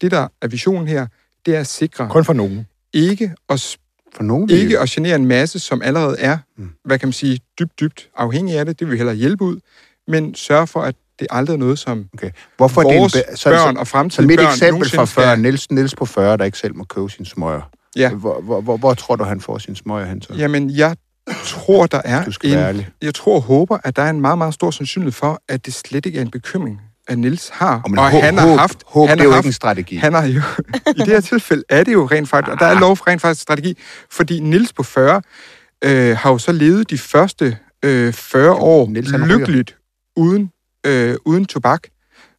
S3: det der er visionen her, det er at sikre
S2: Kun for nogen.
S3: ikke at
S8: For nogen
S3: ikke at genere en masse, som allerede er,
S8: Mm.
S3: hvad kan man sige, dybt, dybt afhængig af det. Det vil vi hellere hjælpe ud, men sørge for, at det aldrig er noget, som
S8: Hvorfor er det en
S3: vores
S8: så,
S3: børn
S8: så,
S3: og
S8: så
S3: fremtidige
S8: mit
S3: børn
S8: eksempel
S3: nogensinde
S8: fra før,
S3: skal-
S8: Niels, Niels på 40, der ikke selv må købe sin smøger.
S3: Ja.
S8: Hvor, hvor, hvor, hvor tror du, han får sin smøger hen så?
S3: Jamen, jeg tror, der er en, jeg tror og håber, at der er en meget, meget stor sandsynlighed for, at det slet ikke er en bekymring, at Niels har.
S8: Og,
S3: og han har haft,
S8: håb,
S3: han
S8: det er jo ikke en strategi.
S3: han har jo, i det her tilfælde er det jo rent faktisk, og der er lov for rent faktisk strategi, fordi Nils på 40 øh, har jo så levet de første øh, 40 år
S8: Niels,
S3: lykkeligt uden, øh, uden tobak.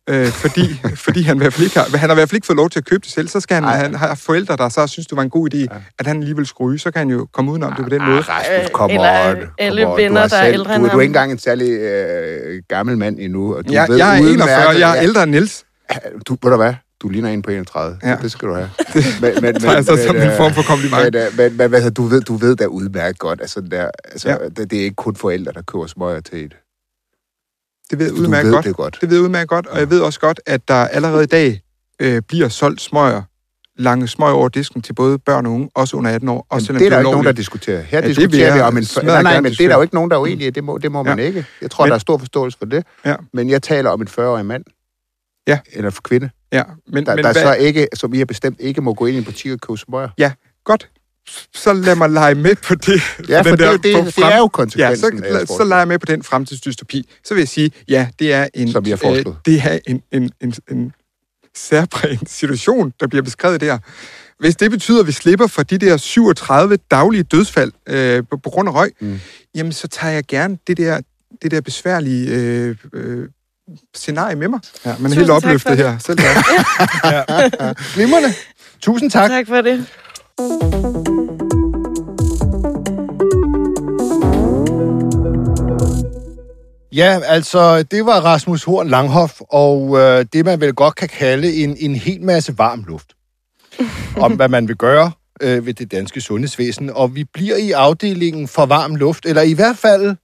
S3: Øh, fordi, fordi han, i hvert fald ikke har, han har i hvert fald ikke fået lov til at købe det selv. Så skal han,
S8: Ej.
S3: han have forældre, der så synes, det var en god idé, ja. at han alligevel skulle ryge. Så kan han jo komme udenom det på den måde.
S8: Ah, Rasmus, kom
S1: Eller
S8: on,
S1: alle
S8: come on.
S1: venner,
S8: du har
S1: der er
S8: selv,
S1: ældre
S8: du,
S1: end
S8: du er
S1: ham.
S8: ikke engang en særlig øh, gammel mand endnu. Og du
S3: Jeg,
S8: ved
S3: jeg er
S8: udmærket-
S3: 41, jeg er
S8: Ja,
S3: ældre end Nils.
S8: Du, ved du hvad? Du ligner en på 31.
S3: Ja.
S8: Ja. Det skal du have. Men, men, men,
S3: tager jeg så som en
S8: øh,
S3: form for kompliment.
S8: Men, øh, men, men altså, du ved, du ved da udmærket godt, altså, der, altså
S3: Ja.
S8: ja. det, det, er ikke kun forældre, der køber smøger til et.
S3: Det ved jeg udmærket
S8: ved
S3: godt.
S8: det godt.
S3: Det ved jeg udmærket godt, og jeg ved også godt, at der allerede i dag øh, bliver solgt smøger, lange smøger over disken til både børn og unge, også under 18 år. Også
S8: Men det er der ikke nogen, der diskuterer. Her
S3: Ja, det
S8: diskuterer
S3: vil
S8: vi
S3: jeg
S8: om en...
S3: smadre
S8: Nej, nej, men det er der jo ikke nogen, der er uenige. Det må, det må man
S3: Ja.
S8: ikke. Jeg tror,
S3: Men-
S8: der er stor forståelse for det.
S3: Ja.
S8: Men jeg taler om en 40-årig mand.
S3: Ja.
S8: Eller for kvinde.
S3: Ja, men,
S8: Der,
S3: men
S8: der
S3: hvad,
S8: så ikke, som I har bestemt, ikke må gå ind i en butik og købe smøger.
S3: godt, så lad mig lege med på det.
S8: Ja, for
S3: den der-
S8: det, det,
S3: på
S8: det,
S3: frem-
S8: er jo
S3: Ja,
S8: konsekvensen
S3: så,
S8: af jeres
S3: så leger jeg med på den fremtidsdystopi. Så vil jeg sige, ja, det er en,
S8: Som vi har foreslået.
S3: Øh, det er en, en, en, en særpræget situation, der bliver beskrevet der. Hvis det betyder, at vi slipper for de der 37 daglige dødsfald øh, på, på grund af røg, mm. jamen så tager jeg gerne det der, det der besværlige øh, øh, scenarie med mig. Ja, man er
S1: Tusind
S3: helt opløftet
S1: det.
S3: her. Selv tak.
S2: Glimrende. Tusind tak.
S1: Tak for det.
S2: Ja, altså, det var Rasmus Horn Langhoff, og øh, det, man vel godt kan kalde en, en hel masse varm luft. om, hvad man vil gøre øh, ved det danske sundhedsvæsen. Og vi bliver i afdelingen for varm luft, eller i hvert fald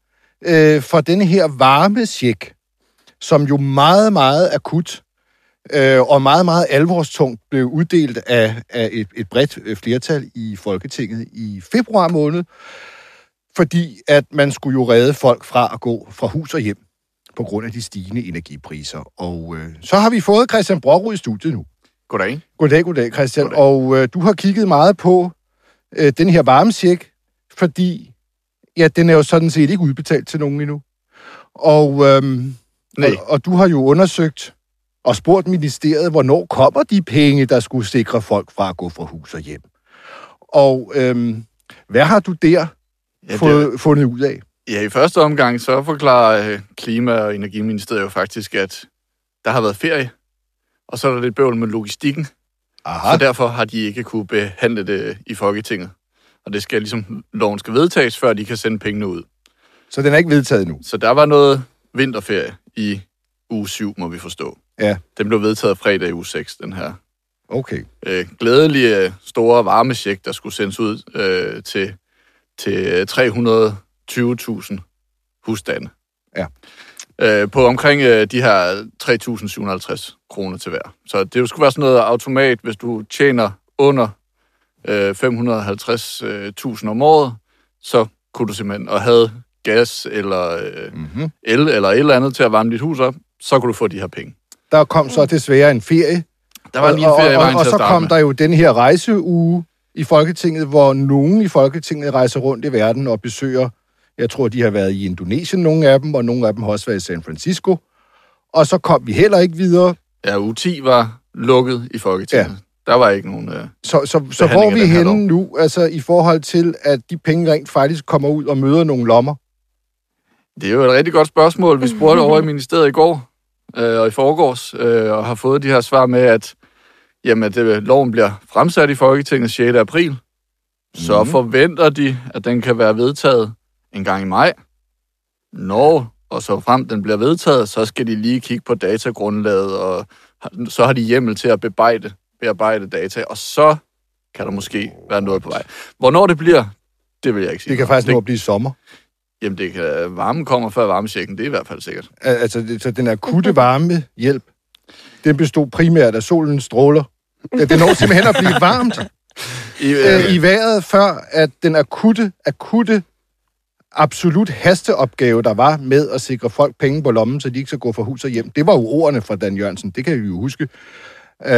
S2: øh, for denne her varme check, som jo meget, meget akut øh, og meget, meget alvorstungt blev uddelt af, af et, et bredt øh, flertal i Folketinget i februar måned, fordi at man skulle jo redde folk fra at gå fra hus og hjem på grund af de stigende energipriser. Og øh, så har vi fået Christian Brokrud i studiet nu.
S9: Goddag.
S2: Goddag, goddag, Christian.
S9: Goddag.
S2: Og øh, du har kigget meget på øh, den her varmesjek, fordi ja, den er jo sådan set ikke udbetalt til nogen endnu. Og, øhm,
S9: Nej.
S2: og, og du har jo undersøgt og spurgt ministeriet, hvornår kommer de penge, der skulle sikre folk fra at gå fra hus og hjem. Og øhm, hvad har du der
S9: Ja, det,
S2: fået, fundet ud af?
S9: ja, i første omgang så forklarer øh, Klima- og Energiministeriet jo faktisk, at der har været ferie, og så er der lidt bøvl med logistikken,
S2: Aha.
S9: så derfor har de ikke kunne behandle det i Folketinget. Og det skal ligesom, loven skal vedtages, før de kan sende pengene ud.
S2: Så den er ikke vedtaget nu.
S9: Så der var noget vinterferie i uge 7, må vi forstå.
S2: Ja. Den
S9: blev vedtaget fredag i uge 6, den her
S2: Okay.
S9: øh, glædelige øh, store varmesjek, der skulle sendes ud øh, til, til 320.000 husstande.
S2: Ja.
S9: Øh, på omkring øh, de her 3.750 kroner til hver. Så det skulle være sådan noget automat, hvis du tjener under øh, 550.000 om året, så kunne du simpelthen, og havde gas eller øh,
S2: Mm-hmm.
S9: el eller et eller andet til at varme dit hus op, så kunne du få de her penge.
S2: Der kom så desværre en ferie,
S9: Der var lige en
S2: og,
S9: ferie i
S2: og, og, og
S9: til
S2: så kom
S9: med.
S2: der jo den her rejseuge i Folketinget, hvor nogen i Folketinget rejser rundt i verden og besøger, jeg tror, de har været i Indonesien, nogle af dem, og nogle af dem har også været i San Francisco. Og så kom vi heller ikke videre.
S9: Ja, uge 10 var lukket i Folketinget. Ja. Der var ikke nogen... Øh...
S2: Så, så, så hvor er vi henne nu, altså i forhold til, at de penge rent faktisk kommer ud og møder nogle lommer?
S9: Det er jo et rigtig godt spørgsmål. Vi spurgte over i ministeriet i går øh, og i forgårs, øh, og har fået de her svar med, at jamen, det, loven bliver fremsat i Folketinget 6. april. Så
S2: Mhm.
S9: forventer de, at den kan være vedtaget en gang i maj. Når og så frem den bliver vedtaget, så skal de lige kigge på datagrundlaget, og så har de hjemmel til at bearbejde, bearbejde data, og så kan der måske være noget på vej. Hvornår det bliver, det vil jeg ikke sige.
S2: Det kan faktisk nå at blive sommer.
S9: Jamen, det kan, varmen kommer før varmesjekken, det er i hvert fald sikkert.
S2: Al- Altså, det- så den akutte varme hjælp, den bestod primært af solens stråler. Ja, Det når simpelthen at blive varmt
S9: I,
S2: øh, i vejret, før at den akutte, akutte, absolut hasteopgave, der var med at sikre folk penge på lommen, så de ikke skal gå fra hus og hjem, det var jo ordene fra Dan Jørgensen, det kan vi jo huske. Øh,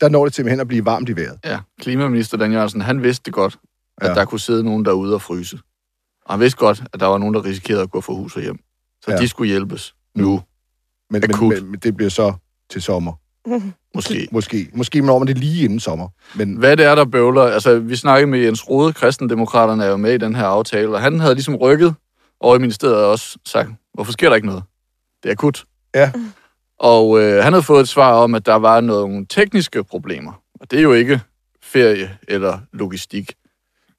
S2: der når det simpelthen at blive varmt i vejret.
S9: ja, klimaminister Dan Jørgensen, han vidste godt, at
S2: Ja.
S9: der kunne sidde nogen derude og fryse. Og han vidste godt, at der var nogen, der risikerede at gå fra hus og hjem. Så
S2: Ja.
S9: de skulle hjælpes nu,
S2: Men,
S9: Akut.
S2: men, men det bliver så til sommer.
S9: måske.
S2: Måske. Måske når man det lige inden sommer. Men
S9: Hvad det er, der bøvler, altså vi snakkede med Jens Rode, kristendemokraterne er jo med i den her aftale, og han havde ligesom rykket over i ministeriet og også sagt, hvorfor sker der ikke noget? Det er akut.
S2: Ja.
S9: Og øh, han havde fået et svar om, at der var nogle tekniske problemer. Og det er jo ikke ferie eller logistik.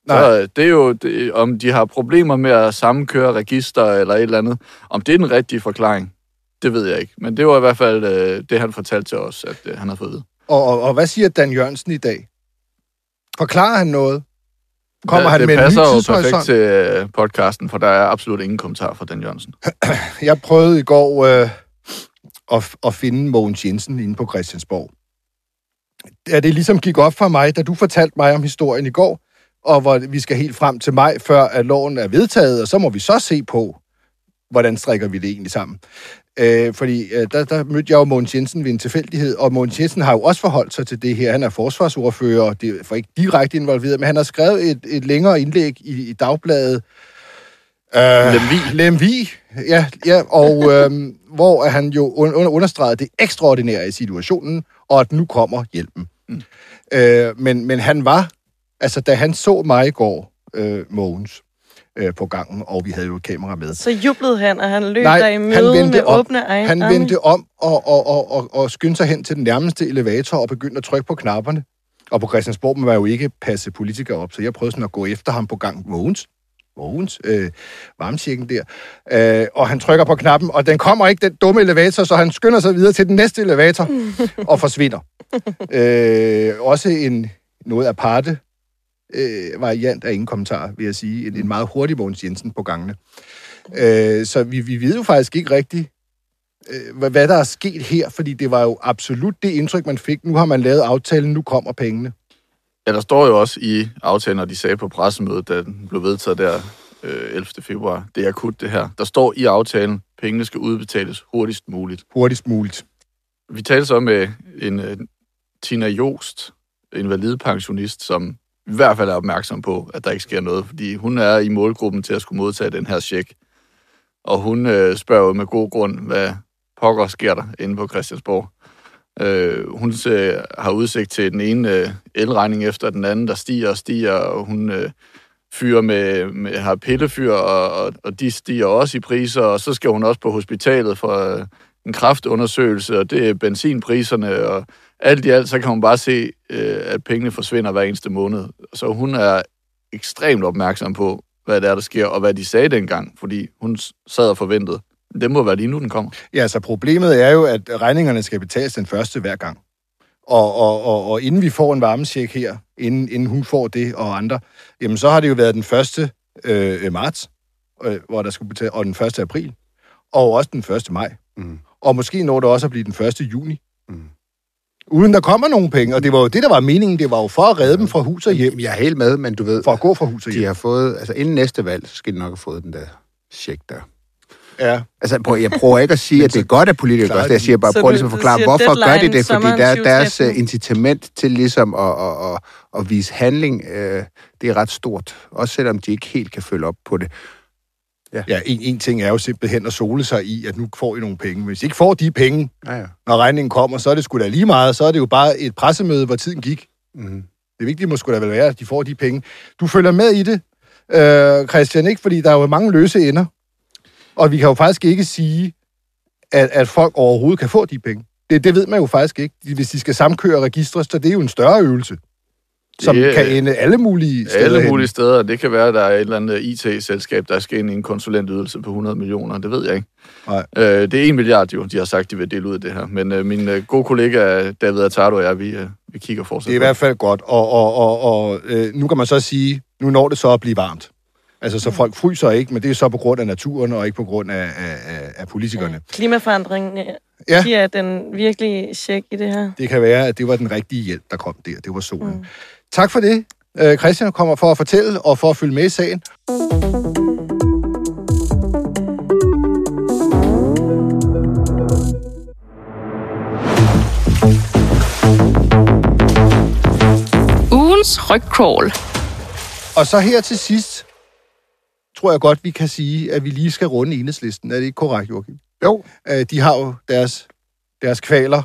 S2: Nej.
S9: Så, øh, det er jo, det, om de har problemer med at sammenkøre register eller et eller andet. Om det er den rigtige forklaring, det ved jeg ikke. Men det var i hvert fald øh, det, han fortalte til os, at øh, han havde fået vide.
S2: Og, og, og hvad siger Dan Jørgensen i dag? Forklarer han noget? Kommer
S9: Ja,
S2: han
S9: det
S2: med en ny
S9: jo perfekt til øh, podcasten, for der er absolut ingen kommentar fra Dan Jørgensen.
S2: Jeg prøvede i går øh, at, at finde Mogens Jensen inde på Christiansborg. da det ligesom gik op for mig, da du fortalte mig om historien i går, og hvor vi skal helt frem til maj, før at loven er vedtaget, og så må vi så se på, hvordan strikker vi det egentlig sammen. Øh, fordi øh, der, der mødte jeg jo Mogens Jensen ved en tilfældighed, og Mogens Jensen har jo også forholdt sig til det her. Han er forsvarsordfører, og det er for ikke direkte involveret, men han har skrevet et, et længere indlæg i, i dagbladet øh,
S9: Lemvig.
S2: Lemvig, ja, ja og øh, hvor han jo un- under- understregede det ekstraordinære i situationen, og at nu kommer hjælpen. Mm. Øh, men, men han var, altså da han så mig i går, øh, Mogens, øh, på gangen, og vi havde jo et kamera med,
S1: Så jublede han, og han løb
S2: Nej,
S1: der i
S2: han
S1: møde
S2: vendte
S1: med
S2: om.
S1: åbne egen
S2: Han vendte om og, og, og, og, og skyndte sig hen til den nærmeste elevator og begyndte at trykke på knapperne. Og på Christiansborg må man jo ikke passe politikere op, så jeg prøvede sådan at gå efter ham på gang. Mogens, Mogens, øh, varmtjekken der. Øh, og han trykker på knappen, og den kommer ikke, den dumme elevator, så han skynder sig videre til den næste elevator og forsvinder. øh, også en noget aparte øh, variant af ingen kommentar, vil jeg sige. En, en meget hurtig Mogens Jensen på gangene. Øh, så vi, vi ved jo faktisk ikke rigtigt, øh, hvad, hvad der er sket her, fordi det var jo absolut det indtryk, man fik. Nu har man lavet aftalen, nu kommer pengene.
S9: Ja, der står jo også i aftalen, og de sagde på pressemødet, da den blev vedtaget der øh, 11. februar, det er akut det her. Der står i aftalen, pengene skal udbetales hurtigst muligt.
S2: Hurtigst muligt.
S9: Vi talte så med en øh, Tina Joost, invalidepensionist, som i hvert fald er opmærksom på, at der ikke sker noget, fordi hun er i målgruppen til at skulle modtage den her check. Og hun øh, spørger jo med god grund, hvad pokker sker der inde på Christiansborg. Øh, hun øh, har udsigt til den ene øh, elregning efter den anden, der stiger og stiger, og hun øh, fyrer med, med, har pillefyr, og, og, og de stiger også i priser, og så skal hun også på hospitalet for øh, en kraftundersøgelse, og det er benzinpriserne, og alt i alt, så kan hun bare se, øh, at pengene forsvinder hver eneste måned. Så hun er ekstremt opmærksom på, hvad det er, der sker, og hvad de sagde dengang, fordi hun sad og forventede. Det må være lige nu, den kommer.
S2: Ja, så problemet er jo, at regningerne skal betales den første hver gang. Og, og, og, og inden vi får en varmesjek her, inden, inden hun får det og andre, jamen så har det jo været den 1. Øh, marts, øh, hvor der skulle betale, og den 1. april, og også den 1. maj.
S8: Mm.
S2: Og måske når det også at blive den 1. juni.
S8: Mm.
S2: Uden der kommer nogen penge, og det var jo det, der var meningen. Det var jo for at redde dem fra hus og hjem,
S8: jeg er helt med, men du ved,
S2: for at gå fra hus og
S8: de
S2: hjem.
S8: har fået, altså inden næste valg, så skal de nok have fået den der check der.
S2: Ja.
S8: Altså, prøv, jeg prøver ikke at sige, at det er godt, at politikere gør det. Jeg siger bare, prøv ligesom at forklare,
S1: siger
S8: hvorfor gør de det? Fordi der, deres
S1: 2013.
S8: uh, incitament til ligesom at, at, at, at vise handling, uh, det er ret stort. Også selvom de ikke helt kan følge op på det.
S2: Ja, en, en ting er jo simpelthen at sole sig i, at nu får I nogle penge. Hvis I ikke får de penge,
S8: Ja, ja.
S2: når regningen kommer, så er det sgu da lige meget. Så er det jo bare et pressemøde, hvor tiden gik.
S8: Mm.
S2: Det vigtige må sgu da vel være, at de får de penge. Du følger med i det, øh, Christian, ikke? Fordi der er jo mange løse ender. Og vi kan jo faktisk ikke sige, at, at folk overhovedet kan få de penge. Det, det ved man jo faktisk ikke. Hvis de skal samkøre registre, så det er jo en større øvelse, som
S9: Det
S2: kan ende alle mulige steder
S9: Alle
S2: hen.
S9: mulige steder. Det kan være, at der er et eller andet IT-selskab, der skal ind i en konsulentydelse på 100 millioner. Det ved jeg ikke.
S2: Nej.
S9: Øh, det er 1 milliard jo, de har sagt, de vil dele ud af det her. Men øh, min øh, gode kollega David Atardo og jeg, vi, øh, vi kigger fortsat
S2: Det er i
S9: på
S2: hvert fald godt. Og, og, og, og øh, nu kan man så sige, nu når det så at blive varmt. Altså, så folk fryser ikke, men det er så på grund af naturen, og ikke på grund af, af, af, politikerne.
S1: Klimaforandringen ja.
S2: Ja.
S1: giver den virkelig check i det her.
S2: Det kan være, at det var den rigtige hjælp, der kom der. Det var solen. Mm. Tak for det. Øh, Christian kommer for at fortælle og for at følge med i sagen.
S5: Ugens rygcrawl.
S2: Og så her til sidst, tror jeg godt, vi kan sige, at vi lige skal runde enhedslisten. Er det ikke korrekt, Joachim?
S8: Jo.
S2: Øh, de har jo deres, deres kvaler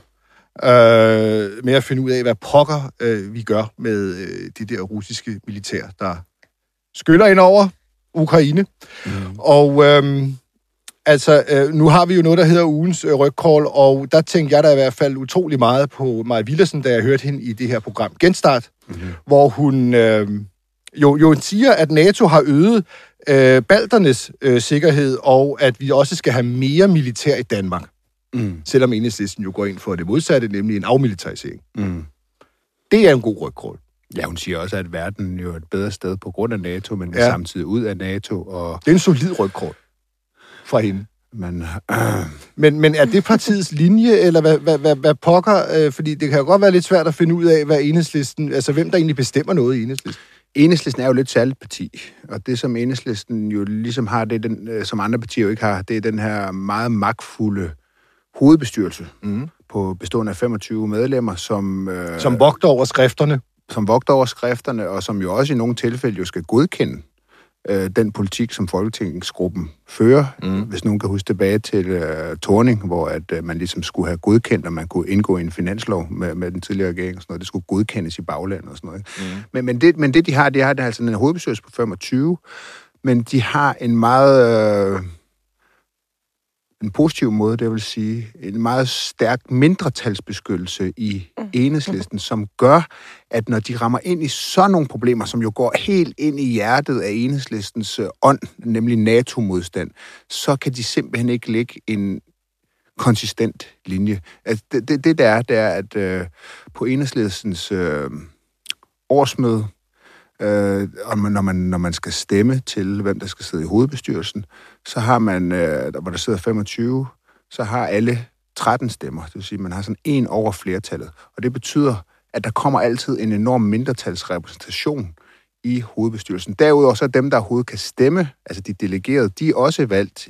S2: øh, med at finde ud af, hvad pokker øh, vi gør med øh, det der russiske militær, der skyller ind over Ukraine. Mm. Og øh, altså, øh, nu har vi jo noget, der hedder ugens øh, rygcall, og der tænkte jeg da i hvert fald utrolig meget på Maja Villersen, da jeg hørte hende i det her program Genstart, mm-hmm. hvor hun øh, jo, jo siger, at NATO har øget øh, balternes øh, sikkerhed, og at vi også skal have mere militær i Danmark.
S8: Mm.
S2: Selvom enhedslisten jo går ind for det modsatte, nemlig en afmilitarisering.
S8: Mm.
S2: Det er en god rygkrål.
S8: Ja, hun siger også, at verden jo er et bedre sted på grund af NATO, men
S2: Ja.
S8: samtidig ud af NATO. Og
S2: Det er en solid rygkrål fra hende.
S8: man, øh,
S2: Men, men er det partiets linje, eller hvad, hvad, hvad, hvad pokker? Øh, fordi det kan jo godt være lidt svært at finde ud af, hvad enhedslisten, altså hvem der egentlig bestemmer noget i enhedslisten.
S8: Enhedslisten er jo lidt særligt parti, og det som Enhedslisten jo ligesom har, det den, øh, som andre partier jo ikke har, det er den her meget magtfulde hovedbestyrelse
S2: Mm.
S8: på bestående af 25 medlemmer, som, øh,
S2: Som vogter over skrifterne.
S8: som vogter over skrifterne, og som jo også i nogle tilfælde jo skal godkende øh, den politik, som Folketingsgruppen fører. Mm. Hvis nogen kan huske tilbage til øh, Torning, hvor at, øh, man ligesom skulle have godkendt, at man kunne indgå i en finanslov med, med den tidligere regering og sådan noget. Det skulle godkendes i baglandet og sådan noget. ikke? Mm. Men, men, det, men det, de har, det har det altså her hovedbestyrelse på 25, men de har en meget... Øh, en positiv måde, det vil sige, en meget stærk mindretalsbeskyttelse i enhedslisten, som gør, at når de rammer ind i sådan nogle problemer, som jo går helt ind i hjertet af enhedslistens øh, ånd, nemlig NATO-modstand, så kan de simpelthen ikke lægge en konsistent linje. Altså, det, det, det der er, det er, at øh, på enhedslistens øh, årsmøde, øh, og når, man, når man skal stemme til, hvem der skal sidde i hovedbestyrelsen, så har man, øh, der, hvor der sidder 25, så har alle 13 stemmer. Det vil sige, at man har sådan en over flertallet. Og det betyder, at der kommer altid en enorm mindretalsrepræsentation i hovedbestyrelsen. Derudover så er dem, der overhovedet kan stemme, altså de delegerede, de er også valgt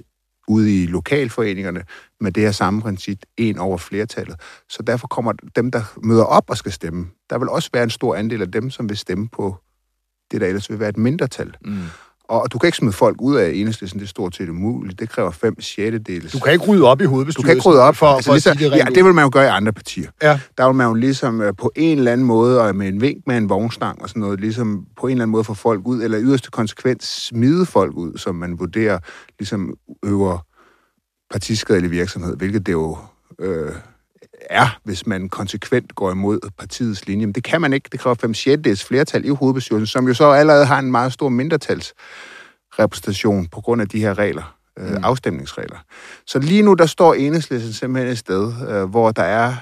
S8: ude i lokalforeningerne med det her samme princip, en over flertallet. Så derfor kommer dem, der møder op og skal stemme, der vil også være en stor andel af dem, som vil stemme på det, der ellers vil være et mindretal.
S9: Mm.
S8: Og du kan ikke smide folk ud af enhedslisten, det er stort set umuligt. Det kræver fem sjettedeles.
S2: Du kan ikke rydde op i
S8: Du
S2: hovedbestyrelsen.
S8: kan ikke rydde op.
S2: for,
S8: altså,
S2: for
S8: ligesom,
S2: det
S8: ja, det vil man jo gøre i andre partier.
S2: Ja.
S8: Der vil man jo ligesom øh, på en eller anden måde, og med en vink med en vognstang og sådan noget, ligesom på en eller anden måde få folk ud, eller yderste konsekvens smide folk ud, som man vurderer ligesom øver partiskadelig virksomhed, hvilket det jo øh, er, hvis man konsekvent går imod partiets linje. Men det kan man ikke. Det kræver 5 6 flertal i hovedbestyrelsen, som jo så allerede har en meget stor mindretalsrepræsentation på grund af de her regler, øh, mm. afstemningsregler. Så lige nu, der står enhedslisten simpelthen et sted, øh, hvor der er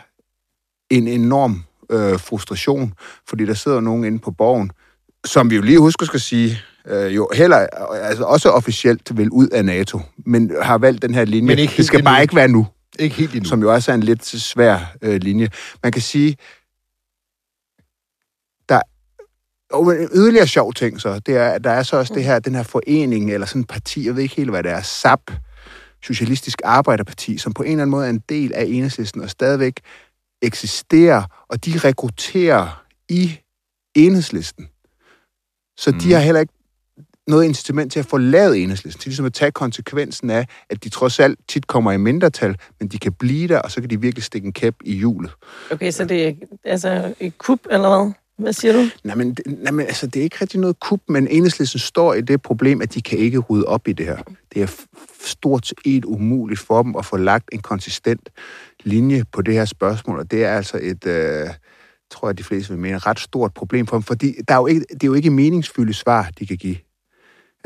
S8: en enorm øh, frustration, fordi der sidder nogen inde på borgen, som vi jo lige husker skal sige, øh, jo heller, altså også officielt vil ud af NATO, men har valgt den her linje.
S2: Men ikke
S8: det skal
S2: endnu.
S8: bare ikke være nu
S2: Ikke helt endnu.
S8: som jo også er en lidt svær øh, linje. Man kan sige, der og en yderligere sjov ting så, det er, at der er så også det her, den her forening, eller sådan et parti, jeg ved ikke helt, hvad det er, SAP, Socialistisk Arbejderparti, som på en eller anden måde er en del af enhedslisten, og stadigvæk eksisterer, og de rekrutterer i enhedslisten. Så mm. de har heller ikke noget incitament til at forlade enhedslisten, til ligesom at tage konsekvensen af, at de trods alt tit kommer i mindretal, men de kan blive der, og så kan de virkelig stikke en kæp i hjulet.
S1: Okay, så det er altså et kup, eller hvad? Hvad siger du?
S8: Nej, men, nej, men altså, det er ikke rigtig noget kup, men enhedslisten står i det problem, at de kan ikke rydde op i det her. Det er stort set umuligt for dem at få lagt en konsistent linje på det her spørgsmål, og det er altså et, øh, tror jeg, de fleste vil mene, ret stort problem for dem, fordi der er jo ikke, det er jo ikke meningsfulde svar, de kan give.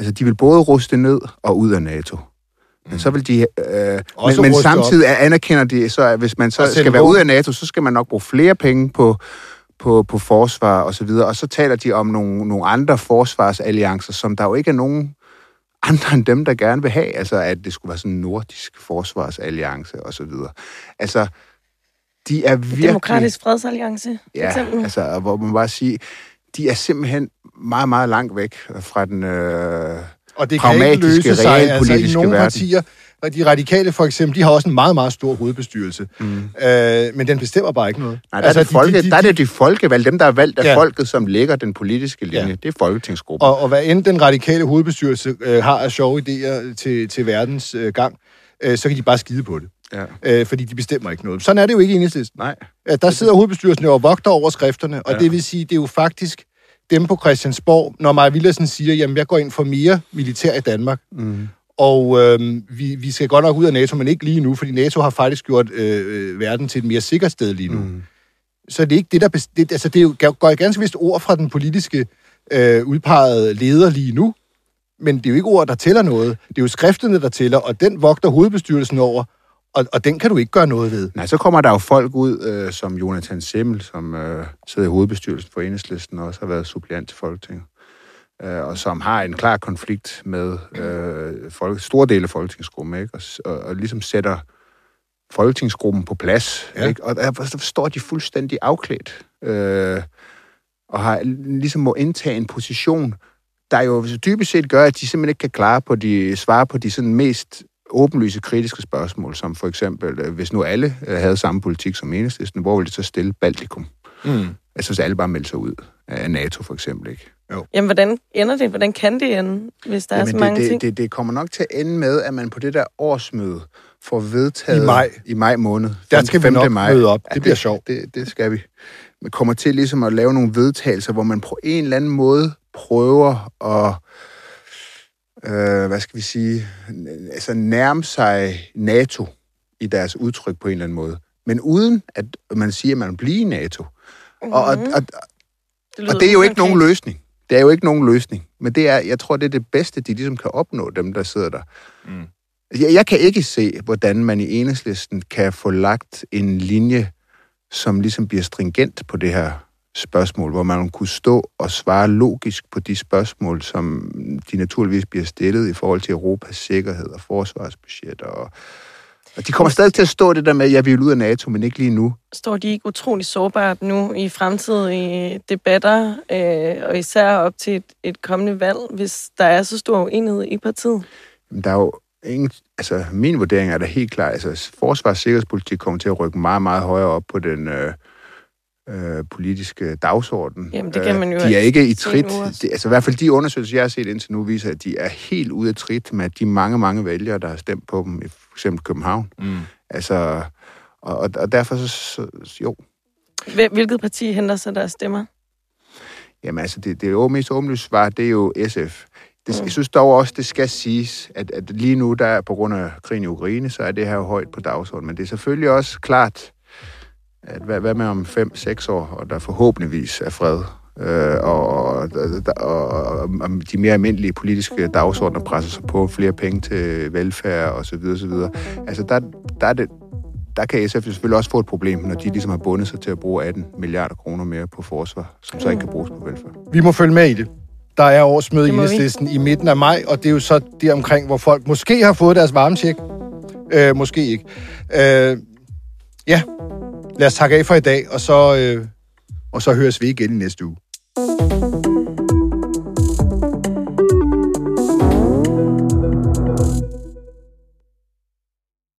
S8: Altså, de vil både ruste ned og ud af NATO. Men så vil de... Øh,
S2: Også
S8: men, men
S2: ruste op.
S8: samtidig anerkender de, så at hvis man så skal være ud af NATO, så skal man nok bruge flere penge på, på, på forsvar og så videre. Og så taler de om nogle, nogle andre forsvarsalliancer, som der jo ikke er nogen andre end dem, der gerne vil have. Altså, at det skulle være sådan en nordisk forsvarsalliance og så videre. Altså, de er virkelig...
S1: Demokratisk fredsalliance,
S8: Ja,
S1: eksempel.
S8: altså, hvor man bare sige, de er simpelthen meget, meget langt væk fra den... Øh,
S2: Og det kan ikke løse sig. Altså, i nogle
S8: verden.
S2: partier, de radikale for eksempel, de har også en meget, meget stor hovedbestyrelse. Mm. Øh, men den bestemmer bare ikke noget.
S8: Nej, der, altså, er det folke, der er det de folkevalgte, dem, der er valgt af
S2: Ja.
S8: folket, som lægger den politiske linje.
S2: Ja.
S8: Det er folketingsgruppen.
S2: Og, og hvad end den radikale hovedbestyrelse øh, har af sjove idéer til, til verdens øh, gang, øh, så kan de bare skide på det.
S8: Ja.
S2: Øh, fordi de bestemmer ikke noget. Sådan er det jo ikke i enhedslisten.
S8: Nej.
S2: Øh, Der sidder hovedbestyrelsen jo og vogter over skrifterne, og ja.
S8: Ja.
S2: det vil sige, det er jo faktisk dem på Christiansborg, når Maja Villersen siger, jamen jeg går ind for mere militær i Danmark,
S8: Mm.
S2: og øh, vi, vi skal godt nok ud af NATO, men ikke lige nu, fordi NATO har faktisk gjort øh, øh, verden til et mere sikkert sted lige nu. Mm. Så det er ikke det, der... Det, altså, det er jo, går ganske vist ord fra den politiske øh, udpegede leder lige nu, men det er jo ikke ord, der tæller noget. Det er jo skriftene, der tæller, og den vogter hovedbestyrelsen over, og, og den kan du ikke gøre noget ved.
S8: Nej, så kommer der jo folk ud, øh, som Jonathan Semmel, som øh, sidder i hovedbestyrelsen for Enhedslisten, og også har været suppleant til Folketinget. øh, og som har en klar konflikt med øh, folk, store dele af folketingsgruppen, ikke? Og, og, og ligesom sætter folketingsgruppen på plads.
S2: Ja.
S8: Ikke? Og der står de fuldstændig afklædt, øh, og har ligesom må indtage en position, der jo dybest set gør, at de simpelthen ikke kan klare på de, svare på de sådan mest åbenlyse kritiske spørgsmål, som for eksempel, øh, hvis nu alle øh, havde samme politik som enhedslisten, hvor ville det så stille Baltikum?
S2: Mm.
S8: Altså hvis alle bare meldte sig ud af NATO for eksempel, ikke?
S1: Jamen, hvordan ender det? Hvordan kan det ende, hvis der er så
S8: Jamen,
S1: mange
S8: det,
S1: ting?
S8: det, det, det kommer nok til at ende med, at man på det der årsmøde får vedtaget...
S2: I maj.
S8: I maj måned.
S2: Der skal vi
S8: 5.
S2: nok
S8: maj.
S2: møde op. Det
S8: Ja,
S2: bliver sjovt.
S8: Det, det skal vi. Man kommer til ligesom at lave nogle vedtagelser, hvor man på en eller anden måde prøver at øh, hvad skal vi sige, altså nærme sig NATO i deres udtryk på en eller anden måde. Men uden at man siger, at man vil blive i NATO. Mm-hmm. Og, og,
S1: Mhm.
S8: og,
S1: lyder
S8: og det er jo ikke nogen
S1: ukonkret.
S8: løsning. Det er jo ikke nogen løsning. Men det er, jeg tror, det er det bedste, de ligesom kan opnå, dem der sidder der.
S2: Mm.
S8: Jeg, jeg kan ikke se, hvordan man i enhedslisten kan få lagt en linje, som ligesom bliver stringent på det her spørgsmål, hvor man kunne stå og svare logisk på de spørgsmål, som de naturligvis bliver stillet i forhold til Europas sikkerhed og forsvarsbudget. Og, og de kommer stadig til at stå det der med, at jeg vil ud af NATO, men ikke lige nu.
S1: Står de ikke utrolig sårbart nu i fremtidige debatter, øh, og især op til et, et kommende valg, hvis der er så stor uenighed i partiet?
S8: Der er jo ingen, altså min vurdering er da helt klar, altså forsvars- og sikkerhedspolitik kommer til at rykke meget, meget højere op på den øh, øh, politiske dagsorden.
S1: Jamen, det kan man jo
S8: Øh, De er ikke i trit, det, altså i hvert fald de undersøgelser, jeg har set indtil nu, viser, at de er helt ude af trit med de mange, mange vælgere, der har stemt på dem, i for eksempel København.
S2: Mm.
S8: Altså, og, og, og derfor så, så, jo,
S1: Hvil- Hvilket parti henter sig deres stemmer?
S8: Jamen altså, det, det jo mest åbenlyse svar, det er jo SF. Det,
S1: Mm.
S8: Jeg synes dog også, det skal siges, at, at lige nu, der er på grund af krigen i Ukraine, så er det her jo højt på dagsordenen. Men det er selvfølgelig også klart, at hvad, hvad med om 5-6 år, og der forhåbentligvis er fred, øh, og, og, og, og, de mere almindelige politiske dagsordner presser sig på flere penge til velfærd og så videre, så videre. Altså, der, der er det, der kan SF selvfølgelig også få et problem, når de ligesom har bundet sig til at bruge 18 milliarder kroner mere på forsvar, som så ikke kan bruges på velfærd.
S2: Vi må følge med i det. Der er årsmøde i. Enhedslisten i midten af maj, og det er jo så det omkring, hvor folk måske har fået deres varmtjek. Øh, måske ikke. Øh, ja, lad os takke af for i dag, og så, øh, og så høres vi igen i næste uge.